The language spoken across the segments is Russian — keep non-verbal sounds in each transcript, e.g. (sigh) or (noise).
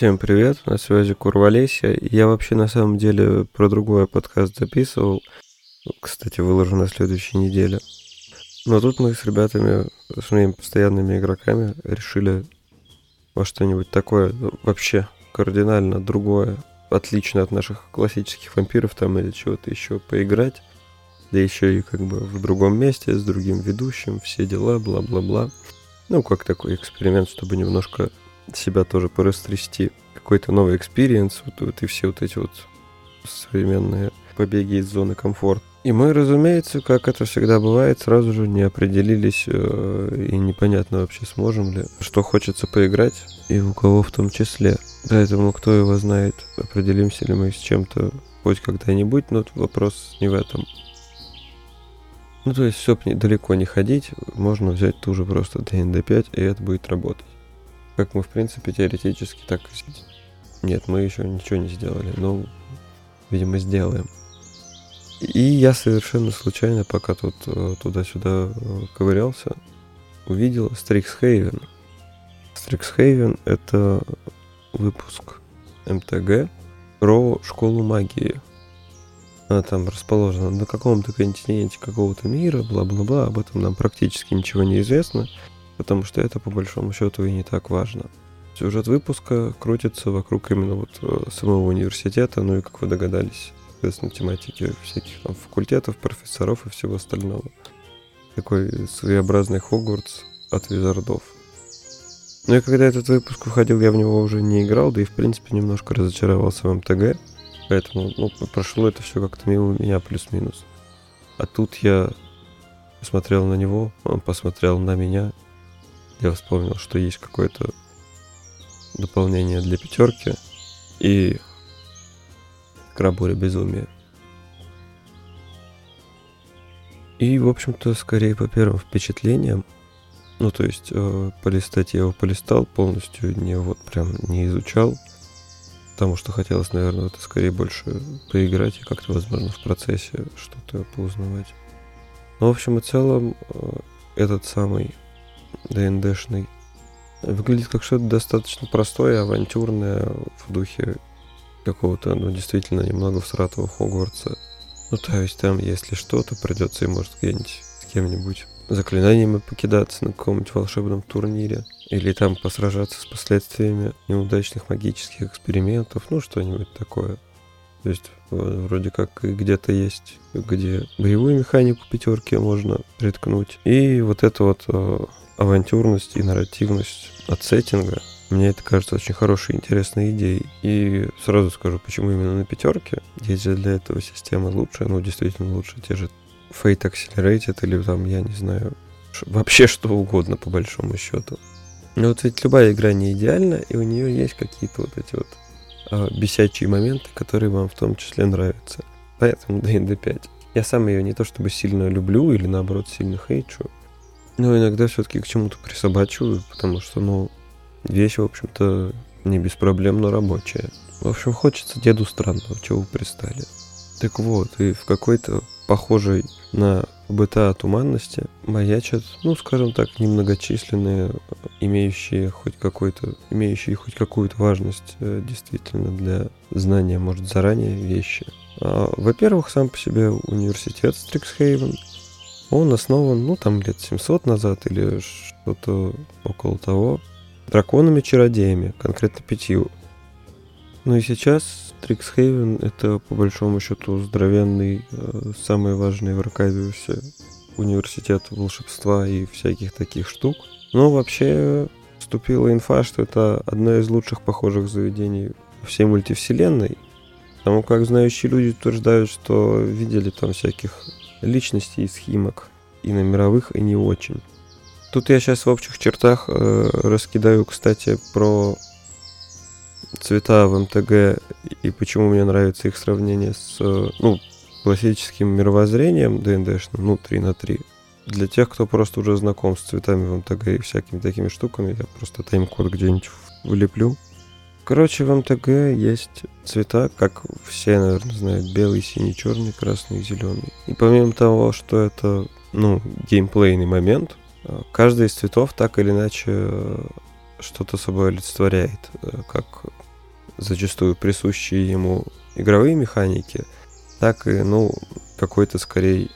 Всем привет, на связи Курвалесия. Я вообще на самом деле про другой подкаст записывал. Кстати, выложу на следующей неделе. Но тут мы с ребятами, с моими постоянными игроками, решили во что-нибудь такое ну, вообще кардинально другое, отлично от наших классических вампиров там или чего-то еще поиграть. Да еще и как бы в другом месте, с другим ведущим, все дела, бла-бла-бла. Ну, как такой эксперимент, чтобы немножко себя тоже порастрясти. Какой-то новый experience, вот, вот и все вот эти вот современные побеги из зоны комфорта. И мы, разумеется, как это всегда бывает, сразу же не определились э, и непонятно вообще сможем ли, что хочется поиграть и у кого в том числе. Поэтому кто его знает, определимся ли мы с чем-то хоть когда-нибудь, но вопрос не в этом. Ну, то есть, чтобы далеко не ходить, можно взять ту же просто DND5, и это будет работать. Как мы, в принципе, теоретически так. Нет, мы еще ничего не сделали, но, видимо, сделаем. И я совершенно случайно, пока тут э, туда-сюда э, ковырялся, увидел Strixhaven. Strixhaven — это выпуск МТГ про школу магии. Она там расположена на каком-то континенте какого-то мира, бла-бла-бла, об этом нам практически ничего не известно, потому что это по большому счету и не так важно. Сюжет выпуска крутится вокруг именно вот э, самого университета, ну и, как вы догадались, соответственно, тематики всяких там факультетов, профессоров и всего остального. Такой своеобразный Хогвартс от визардов. Ну и когда этот выпуск выходил, я в него уже не играл, да и в принципе немножко разочаровался в МТГ. Поэтому ну, прошло это все как-то мимо меня плюс-минус. А тут я посмотрел на него, он посмотрел на меня. Я вспомнил, что есть какое-то дополнение для пятерки. И Крабуля безумие. И, в общем-то, скорее по первым впечатлениям, ну, то есть, э, полистать я его полистал полностью, не вот прям не изучал, потому что хотелось, наверное, это скорее больше поиграть и как-то, возможно, в процессе что-то поузнавать. Но, в общем и целом, э, этот самый ДНДшный выглядит как что-то достаточно простое, авантюрное, в духе какого-то, ну, действительно, немного всратого Хогвартса. Ну, то есть там, если что-то, придется и, может, где-нибудь с кем-нибудь заклинаниями покидаться на каком-нибудь волшебном турнире. Или там посражаться с последствиями неудачных магических экспериментов. Ну, что-нибудь такое. То есть, вроде как где-то есть, где боевую механику пятерки можно приткнуть. И вот эта вот э, авантюрность и нарративность от сеттинга мне это кажется очень хорошей, интересной идеей. И сразу скажу, почему именно на пятерке. Есть для этого система лучше, ну, действительно лучше. Те же Fate Accelerated или там, я не знаю, вообще что угодно по большому счету. Но вот ведь любая игра не идеальна, и у нее есть какие-то вот эти вот а, бесячие моменты, которые вам в том числе нравятся. Поэтому D&D 5. Я сам ее не то чтобы сильно люблю или наоборот сильно хейчу, но иногда все-таки к чему-то присобачиваю, потому что, ну, Вещь, в общем-то, не беспроблемно рабочая. В общем, хочется деду странного, чего вы пристали. Так вот, и в какой-то похожей на быта туманности маячат, ну, скажем так, немногочисленные, имеющие хоть какой-то, имеющие хоть какую-то важность э, действительно для знания, может, заранее вещи. А, во-первых, сам по себе университет Стриксхейвен, он основан, ну, там лет 700 назад или что-то около того драконами-чародеями, конкретно пятью. Ну и сейчас Триксхейвен это по большому счету здоровенный, э, самый важный в Аркадиусе университет волшебства и всяких таких штук. Но вообще вступила инфа, что это одно из лучших похожих заведений всей мультивселенной. Потому как знающие люди утверждают, что видели там всяких личностей из химок и на мировых, и не очень. Тут я сейчас в общих чертах э, раскидаю, кстати, про цвета в МТГ и почему мне нравится их сравнение с э, ну, классическим мировоззрением ДНДшным, ну, 3 на 3. Для тех, кто просто уже знаком с цветами в МТГ и всякими такими штуками, я просто тайм-код где-нибудь влеплю. Короче, в МТГ есть цвета, как все, наверное, знают, белый, синий, черный, красный, зеленый. И помимо того, что это, ну, геймплейный момент, Каждый из цветов так или иначе э, что-то собой олицетворяет, э, как зачастую присущие ему игровые механики, так и, ну, какой-то скорее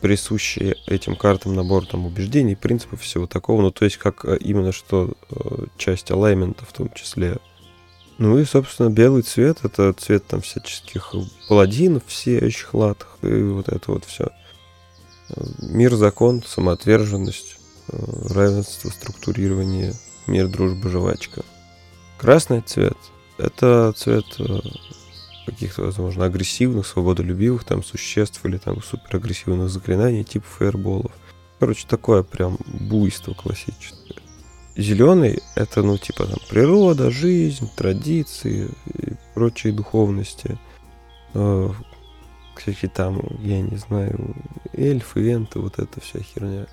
присущий этим картам набор там убеждений, принципов, всего такого. Ну, то есть, как э, именно что э, часть алаймента в том числе. Ну и, собственно, белый цвет — это цвет там всяческих паладинов сияющих латах и вот это вот все. Мир, закон, самоотверженность, э, равенство, структурирование, мир, дружба, жвачка. Красный цвет — это цвет каких-то, возможно, агрессивных, свободолюбивых там существ или там суперагрессивных заклинаний типа фаерболов. Короче, такое прям буйство классическое. Зеленый — это, ну, типа там природа, жизнь, традиции и прочие духовности. Э, всякие там, я не знаю, эльфы, венты, вот эта вся херня.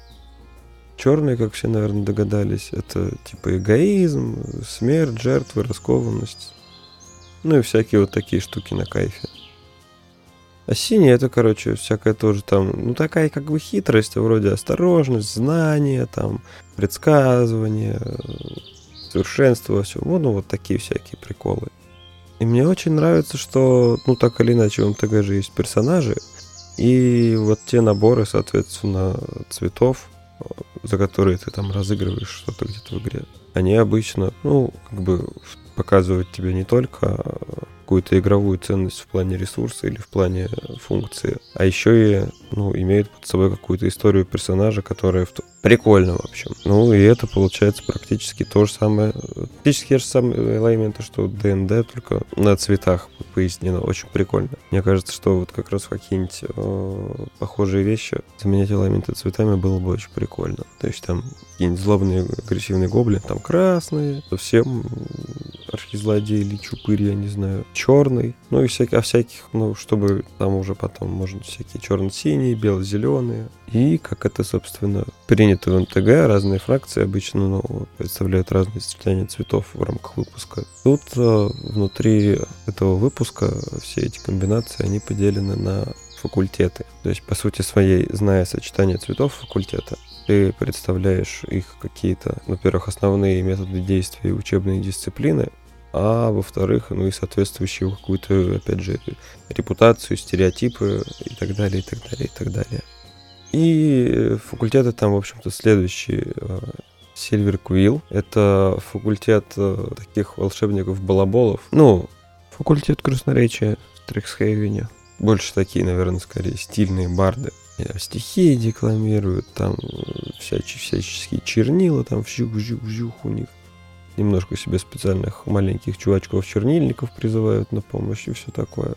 Черные, как все, наверное, догадались, это типа эгоизм, смерть, жертвы, раскованность. Ну и всякие вот такие штуки на кайфе. А синий это, короче, всякая тоже там, ну такая как бы хитрость, вроде осторожность, знание, там, предсказывание, совершенство во всем. Ну, ну вот такие всякие приколы. И мне очень нравится, что, ну так или иначе, в МТГ же есть персонажи, и вот те наборы, соответственно, цветов, за которые ты там разыгрываешь что-то где-то в игре, они обычно, ну, как бы показывают тебе не только какую-то игровую ценность в плане ресурса или в плане функции, а еще и ну, имеют под собой какую-то историю персонажа, которая в... прикольно, в общем. Ну и это получается практически то же самое, практически те же самые элементы, что ДНД, только на цветах пояснено. Очень прикольно. Мне кажется, что вот как раз какие-нибудь э, похожие вещи заменять элементы цветами было бы очень прикольно. То есть там какие-нибудь злобные агрессивные гоблины, там красные, совсем архизлодей или чупырь, я не знаю, черный, ну и всяких, а всяких, ну, чтобы там уже потом можно всякие черно-синие, бело-зеленые. И, как это, собственно, принято в НТГ, разные фракции обычно ну, представляют разные сочетания цветов в рамках выпуска. Тут э, внутри этого выпуска все эти комбинации, они поделены на факультеты. То есть, по сути своей, зная сочетание цветов факультета, ты представляешь их какие-то, во-первых, основные методы действия и учебные дисциплины, а во-вторых, ну и соответствующую какую-то, опять же, репутацию, стереотипы и так далее, и так далее, и так далее. И факультеты там, в общем-то, следующие. Сильвер Квилл — это факультет э, таких волшебников-балаболов. Ну, факультет красноречия в Триксхейвене. Больше такие, наверное, скорее стильные барды. Стихи декламируют, там всяческие, всяческие чернила, там вжух-вжух-вжух у них немножко себе специальных маленьких чувачков-чернильников призывают на помощь и все такое.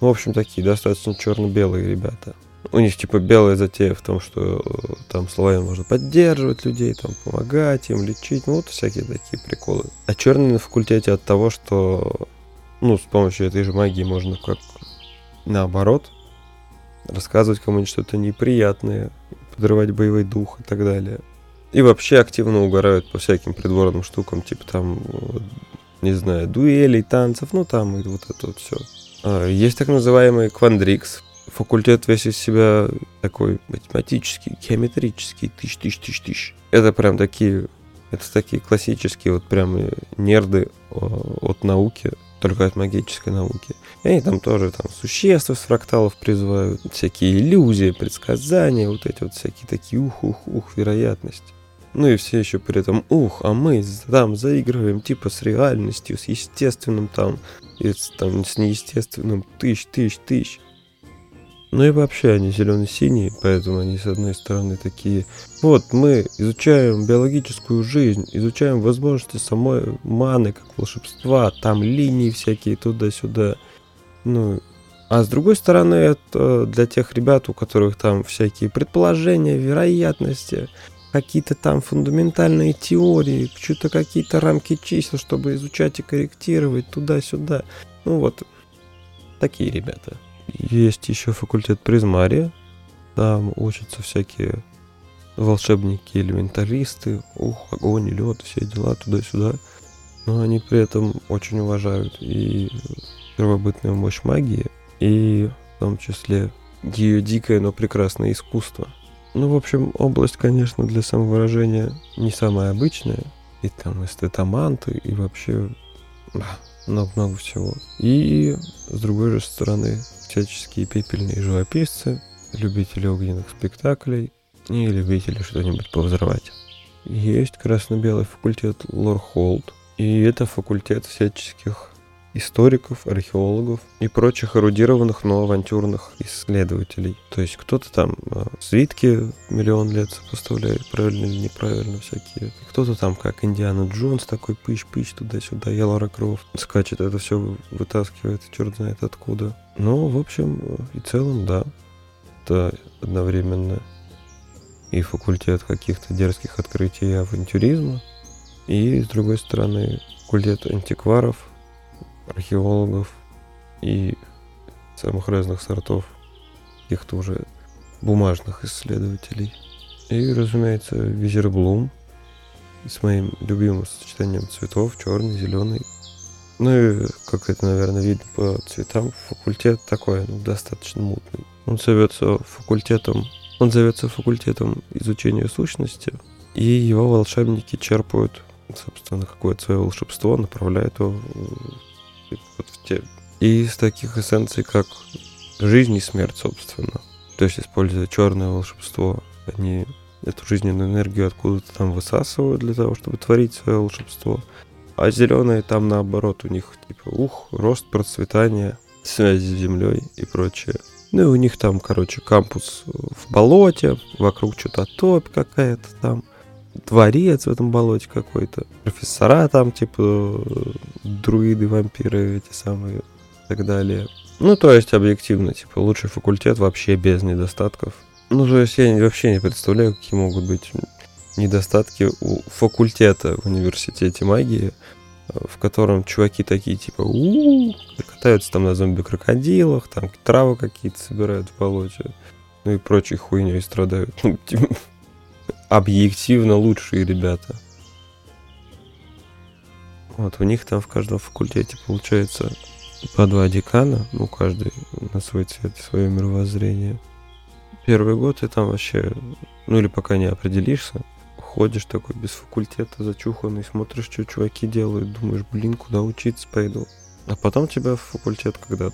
Ну, в общем, такие достаточно черно-белые ребята. У них типа белая затея в том, что э, там словами можно поддерживать людей, там помогать им, лечить, ну вот всякие такие приколы. А черный на факультете от того, что ну, с помощью этой же магии можно как наоборот рассказывать кому-нибудь что-то неприятное, подрывать боевой дух и так далее. И вообще активно угорают по всяким придворным штукам, типа там, не знаю, дуэлей, танцев, ну там и вот это вот все. А, есть так называемый квандрикс. Факультет весь из себя такой математический, геометрический, тысяч, тысяч, тысяч, тысяч. Это прям такие, это такие классические вот прям нерды от науки, только от магической науки. И они там тоже там существ из фракталов призывают, всякие иллюзии, предсказания, вот эти вот всякие такие ух-ух-ух вероятности. Ну и все еще при этом, ух, а мы там заигрываем типа с реальностью, с естественным там, и с, там, с неестественным тысяч, тысяч, тысяч. Ну и вообще они зелено-синие, поэтому они с одной стороны такие, вот мы изучаем биологическую жизнь, изучаем возможности самой маны как волшебства, там линии всякие туда-сюда. Ну, а с другой стороны, это для тех ребят, у которых там всякие предположения, вероятности, какие-то там фундаментальные теории, что-то какие-то рамки чисел, чтобы изучать и корректировать туда-сюда. Ну вот, такие ребята. Есть еще факультет призмария. Там учатся всякие волшебники, элементалисты, ух, огонь, лед, все дела туда-сюда. Но они при этом очень уважают и первобытную мощь магии, и в том числе ее дикое, но прекрасное искусство – ну, в общем, область, конечно, для самовыражения не самая обычная. И там эстетоманты, и вообще... много-много всего. И с другой же стороны, всяческие пепельные живописцы, любители огненных спектаклей и любители что-нибудь повзрывать. Есть красно-белый факультет Лорхолд, и это факультет всяческих историков, археологов и прочих эрудированных, но авантюрных исследователей. То есть кто-то там э, свитки миллион лет сопоставляет, правильно или неправильно всякие. Кто-то там, как Индиана Джонс, такой пыч-пыч туда-сюда, я Крофт, скачет, это все вытаскивает, черт знает откуда. Но, в общем и целом, да, это одновременно и факультет каких-то дерзких открытий и авантюризма, и, с другой стороны, факультет антикваров – археологов и самых разных сортов каких-то уже бумажных исследователей. И, разумеется, Визерблум с моим любимым сочетанием цветов, черный, зеленый. Ну и, как это, наверное, видно по цветам, факультет такой, ну, достаточно мутный. Он зовется факультетом, он зовется факультетом изучения сущности, и его волшебники черпают, собственно, какое-то свое волшебство, направляют его вот в те... И из таких эссенций, как жизнь и смерть, собственно. То есть, используя черное волшебство, они эту жизненную энергию откуда-то там высасывают для того, чтобы творить свое волшебство. А зеленые там наоборот, у них типа ух, рост, процветание, связи с землей и прочее. Ну и у них там, короче, кампус в болоте, вокруг что-то топь какая-то там дворец в этом болоте какой-то. Профессора там, типа, друиды, вампиры эти самые и так далее. Ну, то есть, объективно, типа, лучший факультет вообще без недостатков. Ну, то есть, я вообще не представляю, какие могут быть недостатки у факультета в университете магии, в котором чуваки такие, типа, у, катаются там на зомби-крокодилах, там травы какие-то собирают в болоте, ну и прочей хуйней страдают. (laughs) Объективно лучшие ребята. Вот, у них там в каждом факультете получается по два декана, ну, каждый на свой цвет, свое мировоззрение. Первый год ты там вообще, ну или пока не определишься, ходишь такой без факультета зачуханный, смотришь, что чуваки делают, думаешь, блин, куда учиться пойду. А потом тебя в факультет, когда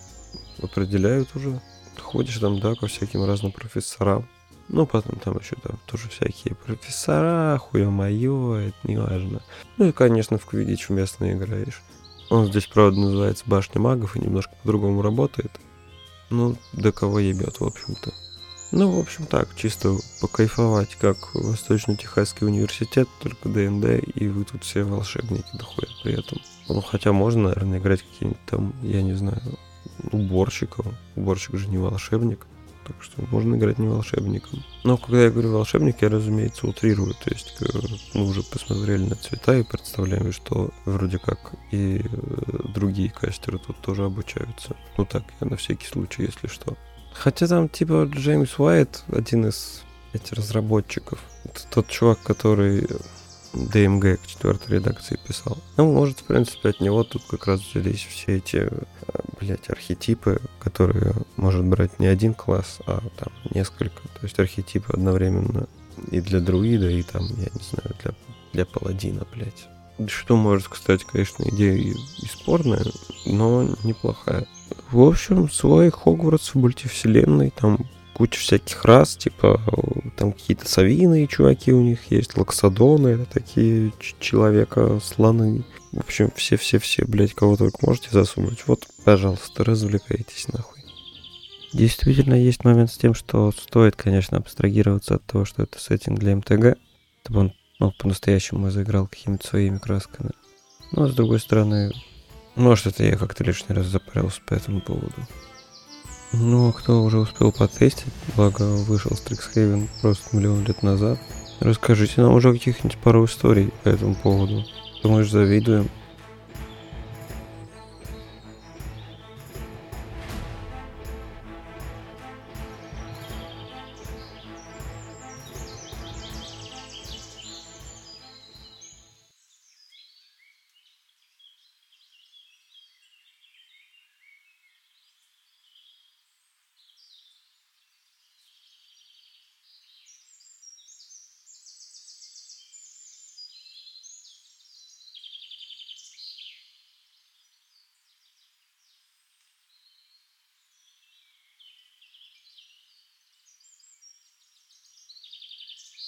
определяют уже, ходишь там, да, ко всяким разным профессорам, ну, потом там еще там тоже всякие профессора, хуя моё, это не важно. Ну и, конечно, в Квидич местно играешь. Он здесь, правда, называется Башня магов и немножко по-другому работает. Ну, до кого ебет, в общем-то. Ну, в общем, так, чисто покайфовать, как Восточно-Техасский университет, только ДНД, и вы тут все волшебники дохуя при этом. Ну, хотя можно, наверное, играть какие-нибудь там, я не знаю, уборщиков. Уборщик же не волшебник так что можно играть не волшебником. Но когда я говорю волшебник, я, разумеется, утрирую. То есть э, мы уже посмотрели на цвета и представляем, что вроде как и э, другие кастеры тут тоже обучаются. Ну так, я на всякий случай, если что. Хотя там типа Джеймс Уайт, один из этих разработчиков, это тот чувак, который DMG к четвертой редакции писал. Ну, может, в принципе, от него тут как раз взялись все эти, э, блядь, архетипы, которые может брать не один класс, а там несколько. То есть архетипы одновременно и для друида, и там, я не знаю, для, для паладина, блядь. Что может, кстати, конечно, идея и, и спорная, но неплохая. В общем, свой Хогвартс в мультивселенной, там куча всяких рас, типа там какие-то совиные чуваки у них есть, лаксодоны, это такие человека-слоны. В общем, все-все-все, блядь, кого только можете засунуть. Вот, пожалуйста, развлекайтесь нахуй. Действительно, есть момент с тем, что стоит, конечно, абстрагироваться от того, что это сеттинг для МТГ, чтобы он ну, по-настоящему заиграл какими-то своими красками. Но, с другой стороны, может, это я как-то лишний раз запарился по этому поводу. Ну, а кто уже успел потестить, благо вышел Strixhaven просто миллион лет назад, расскажите нам уже каких-нибудь пару историй по этому поводу. Же завидуем.